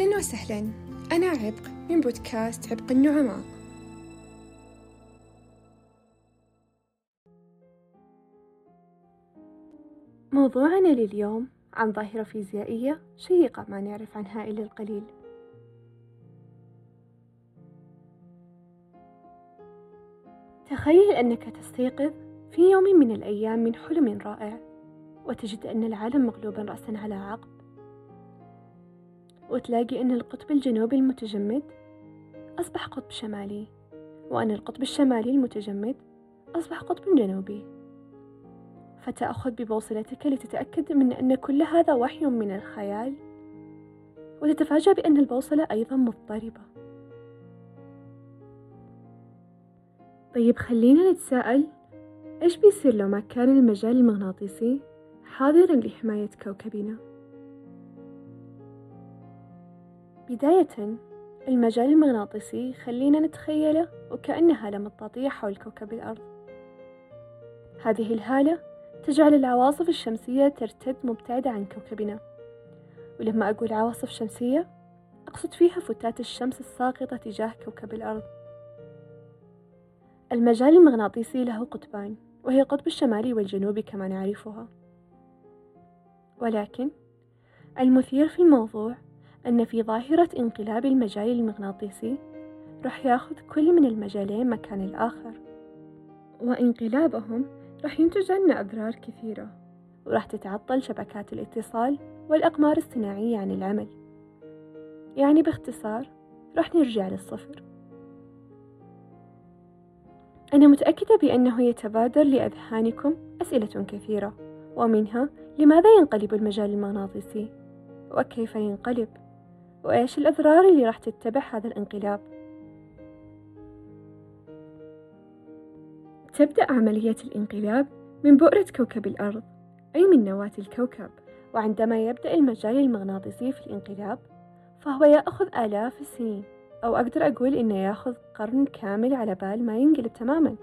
أهلا وسهلا. أنا عبق من بودكاست عبق النعماء. موضوعنا لليوم عن ظاهرة فيزيائية شيقة ما نعرف عنها إلا القليل. تخيل أنك تستيقظ في يوم من الأيام من حلم رائع وتجد أن العالم مغلوبا رأسا على عقب. وتلاقي أن القطب الجنوبي المتجمد أصبح قطب شمالي وأن القطب الشمالي المتجمد أصبح قطب جنوبي فتأخذ ببوصلتك لتتأكد من أن كل هذا وحي من الخيال وتتفاجأ بأن البوصلة أيضا مضطربة طيب خلينا نتساءل إيش بيصير لو ما كان المجال المغناطيسي حاضرا لحماية كوكبنا؟ بداية المجال المغناطيسي خلينا نتخيله وكأنه هالة مطاطية حول كوكب الأرض. هذه الهالة تجعل العواصف الشمسية ترتد مبتعدة عن كوكبنا. ولما أقول عواصف شمسية أقصد فيها فتات الشمس الساقطة تجاه كوكب الأرض. المجال المغناطيسي له قطبان وهي القطب الشمالي والجنوبي كما نعرفها. ولكن المثير في الموضوع أن في ظاهرة انقلاب المجال المغناطيسي راح ياخذ كل من المجالين مكان الآخر وانقلابهم راح ينتج عنا أضرار كثيرة وراح تتعطل شبكات الاتصال والأقمار الصناعية عن العمل يعني باختصار راح نرجع للصفر أنا متأكدة بأنه يتبادر لأذهانكم أسئلة كثيرة ومنها لماذا ينقلب المجال المغناطيسي؟ وكيف ينقلب؟ وإيش الأضرار اللي راح تتبع هذا الانقلاب؟ تبدأ عملية الانقلاب من بؤرة كوكب الأرض أي من نواة الكوكب. وعندما يبدأ المجال المغناطيسي في الانقلاب فهو يأخذ آلاف السنين. أو أقدر أقول إنه يأخذ قرن كامل على بال ما ينقلب تماما.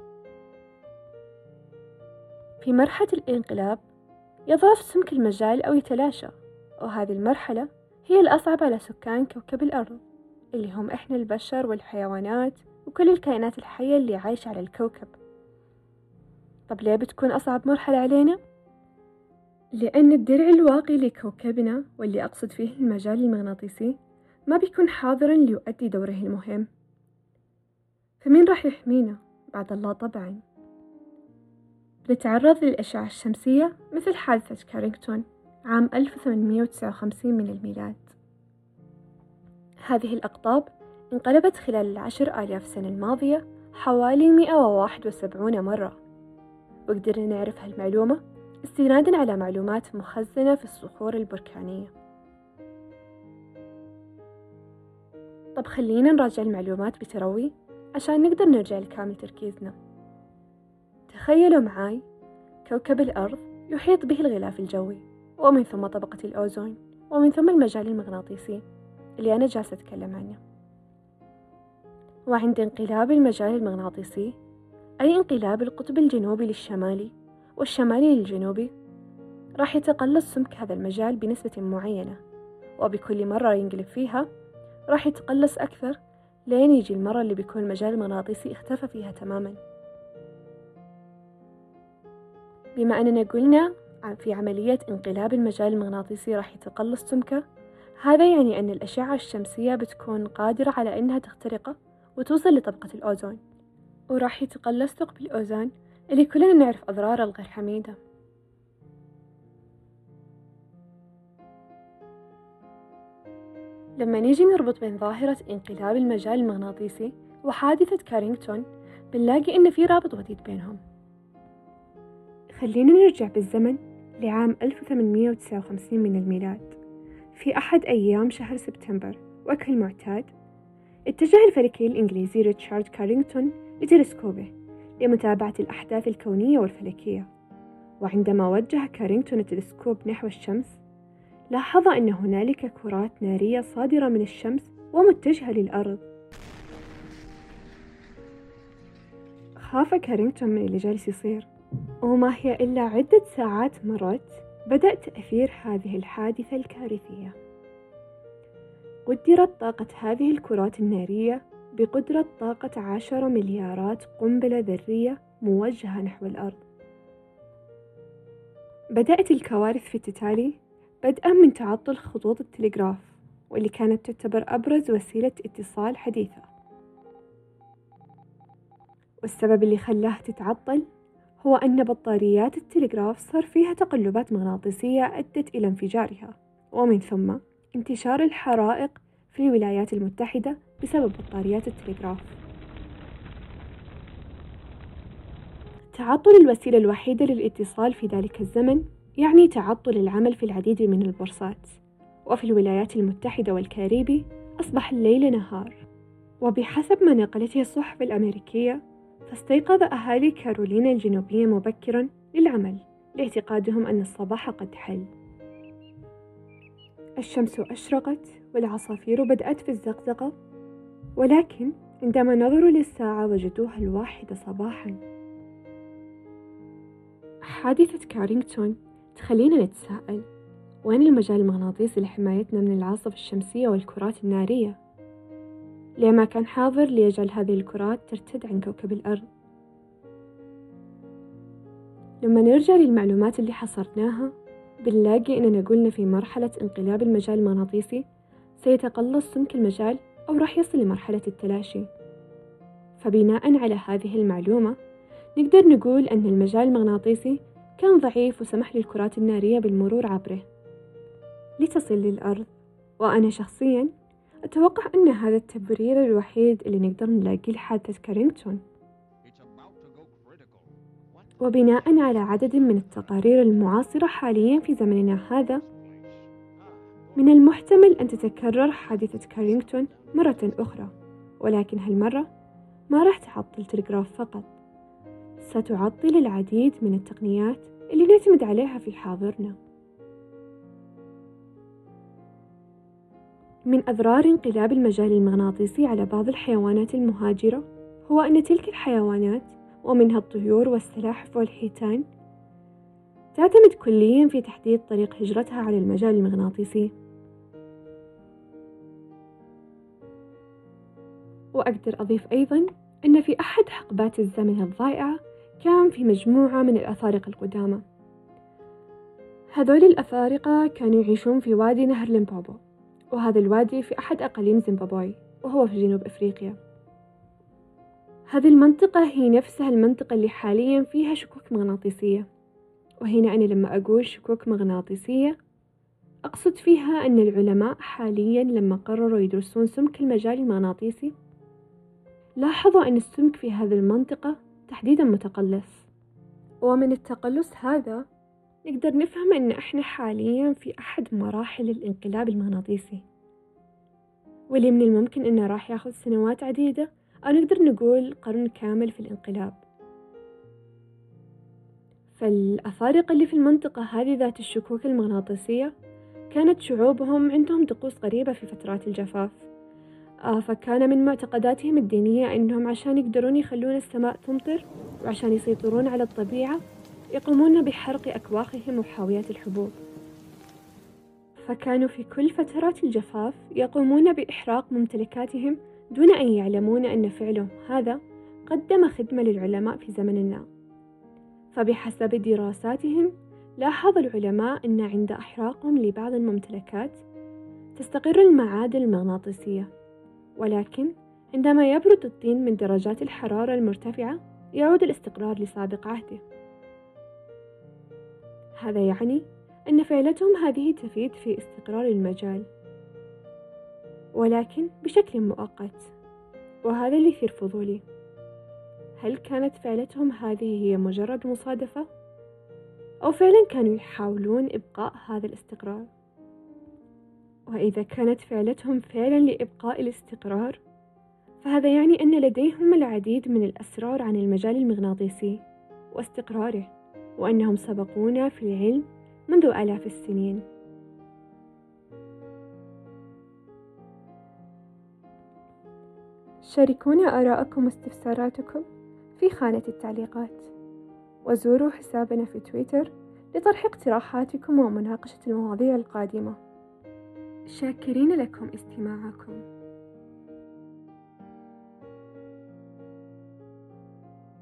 في مرحلة الانقلاب يضعف سمك المجال أو يتلاشى. وهذه المرحلة هي الأصعب على سكان كوكب الأرض اللي هم إحنا البشر والحيوانات وكل الكائنات الحية اللي عايشة على الكوكب طب ليه بتكون أصعب مرحلة علينا؟ لأن الدرع الواقي لكوكبنا واللي أقصد فيه المجال المغناطيسي ما بيكون حاضرا ليؤدي دوره المهم فمين راح يحمينا؟ بعد الله طبعا بنتعرض للأشعة الشمسية مثل حادثة كارينغتون عام 1859 من الميلاد. هذه الأقطاب انقلبت خلال العشر آلاف سنة الماضية حوالي 171 مرة. وقدرنا نعرف هالمعلومة استنادا على معلومات مخزنة في الصخور البركانية. طب خلينا نراجع المعلومات بتروي عشان نقدر نرجع لكامل تركيزنا. تخيلوا معاي كوكب الأرض يحيط به الغلاف الجوي. ومن ثم طبقة الأوزون ومن ثم المجال المغناطيسي. اللي أنا جالسة أتكلم عنه. وعند انقلاب المجال المغناطيسي أي انقلاب القطب الجنوبي للشمالي والشمالي للجنوبي راح يتقلص سمك هذا المجال بنسبة معينة. وبكل مرة ينقلب فيها راح يتقلص أكثر لين يجي المرة اللي بيكون المجال المغناطيسي اختفى فيها تماما. بما أننا قلنا في عملية انقلاب المجال المغناطيسي راح يتقلص سمكه هذا يعني أن الأشعة الشمسية بتكون قادرة على أنها تخترقه وتوصل لطبقة الأوزون. وراح يتقلص ثقب الأوزون اللي كلنا نعرف أضراره الغير حميدة. لما نيجي نربط بين ظاهرة انقلاب المجال المغناطيسي وحادثة كارينغتون بنلاقي إن في رابط وحيد بينهم. خلينا نرجع بالزمن لعام 1859 من الميلاد. في أحد أيام شهر سبتمبر وكالمعتاد اتجه الفلكي الإنجليزي ريتشارد كارينغتون لتلسكوبه لمتابعة الأحداث الكونية والفلكية. وعندما وجه كارينغتون التلسكوب نحو الشمس لاحظ أن هنالك كرات نارية صادرة من الشمس ومتجهة للأرض. خاف كارينغتون من اللي جالس يصير. وما هي إلا عدة ساعات مرت بدأ تأثير هذه الحادثة الكارثية. قدرت طاقة هذه الكرات النارية بقدرة طاقة عشرة مليارات قنبلة ذرية موجهة نحو الأرض. بدأت الكوارث في التتالي بدءا من تعطل خطوط التلغراف واللي كانت تعتبر أبرز وسيلة اتصال حديثة. والسبب اللي خلاها تتعطل هو أن بطاريات التلغراف صار فيها تقلبات مغناطيسية أدت إلى انفجارها. ومن ثم انتشار الحرائق في الولايات المتحدة بسبب بطاريات التلغراف. تعطل الوسيلة الوحيدة للاتصال في ذلك الزمن يعني تعطل العمل في العديد من البورصات. وفي الولايات المتحدة والكاريبي أصبح الليل نهار. وبحسب ما نقلته الصحف الأمريكية فاستيقظ أهالي كارولينا الجنوبية مبكرا للعمل. لاعتقادهم أن الصباح قد حل. الشمس أشرقت والعصافير بدأت في الزقزقة ولكن عندما نظروا للساعة وجدوها الواحدة صباحا. حادثة كارينغتون تخلينا نتساءل وين المجال المغناطيسي لحمايتنا من العاصفة الشمسية والكرات النارية؟ ليه ما كان حاضر ليجعل هذه الكرات ترتد عن كوكب الأرض؟ لما نرجع للمعلومات اللي حصرناها بنلاقي إننا قلنا في مرحلة انقلاب المجال المغناطيسي سيتقلص سمك المجال أو راح يصل لمرحلة التلاشي فبناء على هذه المعلومة نقدر نقول أن المجال المغناطيسي كان ضعيف وسمح للكرات النارية بالمرور عبره لتصل للأرض وأنا شخصيا أتوقع أن هذا التبرير الوحيد اللي نقدر نلاقيه لحادثة كارينغتون. وبناء على عدد من التقارير المعاصرة حاليا في زمننا هذا من المحتمل أن تتكرر حادثة كارينغتون مرة أخرى. ولكن هالمرة ما راح تعطل تلغراف فقط. ستعطل العديد من التقنيات اللي نعتمد عليها في حاضرنا. من أضرار انقلاب المجال المغناطيسي على بعض الحيوانات المهاجرة هو أن تلك الحيوانات ومنها الطيور والسلاحف والحيتان تعتمد كليا في تحديد طريق هجرتها على المجال المغناطيسي. وأقدر أضيف أيضا أن في أحد حقبات الزمن الضائعة كان في مجموعة من الأفارقة القدامى. هذول الأفارقة كانوا يعيشون في وادي نهر ليمبوبو وهذا الوادي في أحد أقاليم زيمبابوي وهو في جنوب أفريقيا. هذه المنطقة هي نفسها المنطقة اللي حاليا فيها شكوك مغناطيسية. وهنا أنا لما أقول شكوك مغناطيسية أقصد فيها أن العلماء حاليا لما قرروا يدرسون سمك المجال المغناطيسي لاحظوا أن السمك في هذه المنطقة تحديدا متقلص. ومن التقلص هذا نقدر نفهم أن إحنا حاليا في أحد مراحل الانقلاب المغناطيسي. واللي من الممكن أنه راح ياخذ سنوات عديدة أو نقدر نقول قرن كامل في الانقلاب. فالأفارقة اللي في المنطقة هذه ذات الشكوك المغناطيسية كانت شعوبهم عندهم طقوس غريبة في فترات الجفاف. آه فكان من معتقداتهم الدينية أنهم عشان يقدرون يخلون السماء تمطر وعشان يسيطرون على الطبيعة يقومون بحرق أكواخهم وحاويات الحبوب. فكانوا في كل فترات الجفاف يقومون بإحراق ممتلكاتهم دون أن يعلمون أن فعلهم هذا قدم خدمة للعلماء في زمننا فبحسب دراساتهم لاحظ العلماء أن عند إحراقهم لبعض الممتلكات تستقر المعادن المغناطيسية. ولكن عندما يبرد الطين من درجات الحرارة المرتفعة يعود الاستقرار لسابق عهده. هذا يعني أن فعلتهم هذه تفيد في استقرار المجال ولكن بشكل مؤقت وهذا اللي يثير فضولي هل كانت فعلتهم هذه هي مجرد مصادفة؟ أو فعلا كانوا يحاولون إبقاء هذا الاستقرار؟ وإذا كانت فعلتهم فعلا لإبقاء الاستقرار فهذا يعني أن لديهم العديد من الأسرار عن المجال المغناطيسي واستقراره وأنهم سبقونا في العلم منذ آلاف السنين. شاركونا آراءكم واستفساراتكم في خانة التعليقات وزوروا حسابنا في تويتر لطرح اقتراحاتكم ومناقشة المواضيع القادمة. شاكرين لكم استماعكم.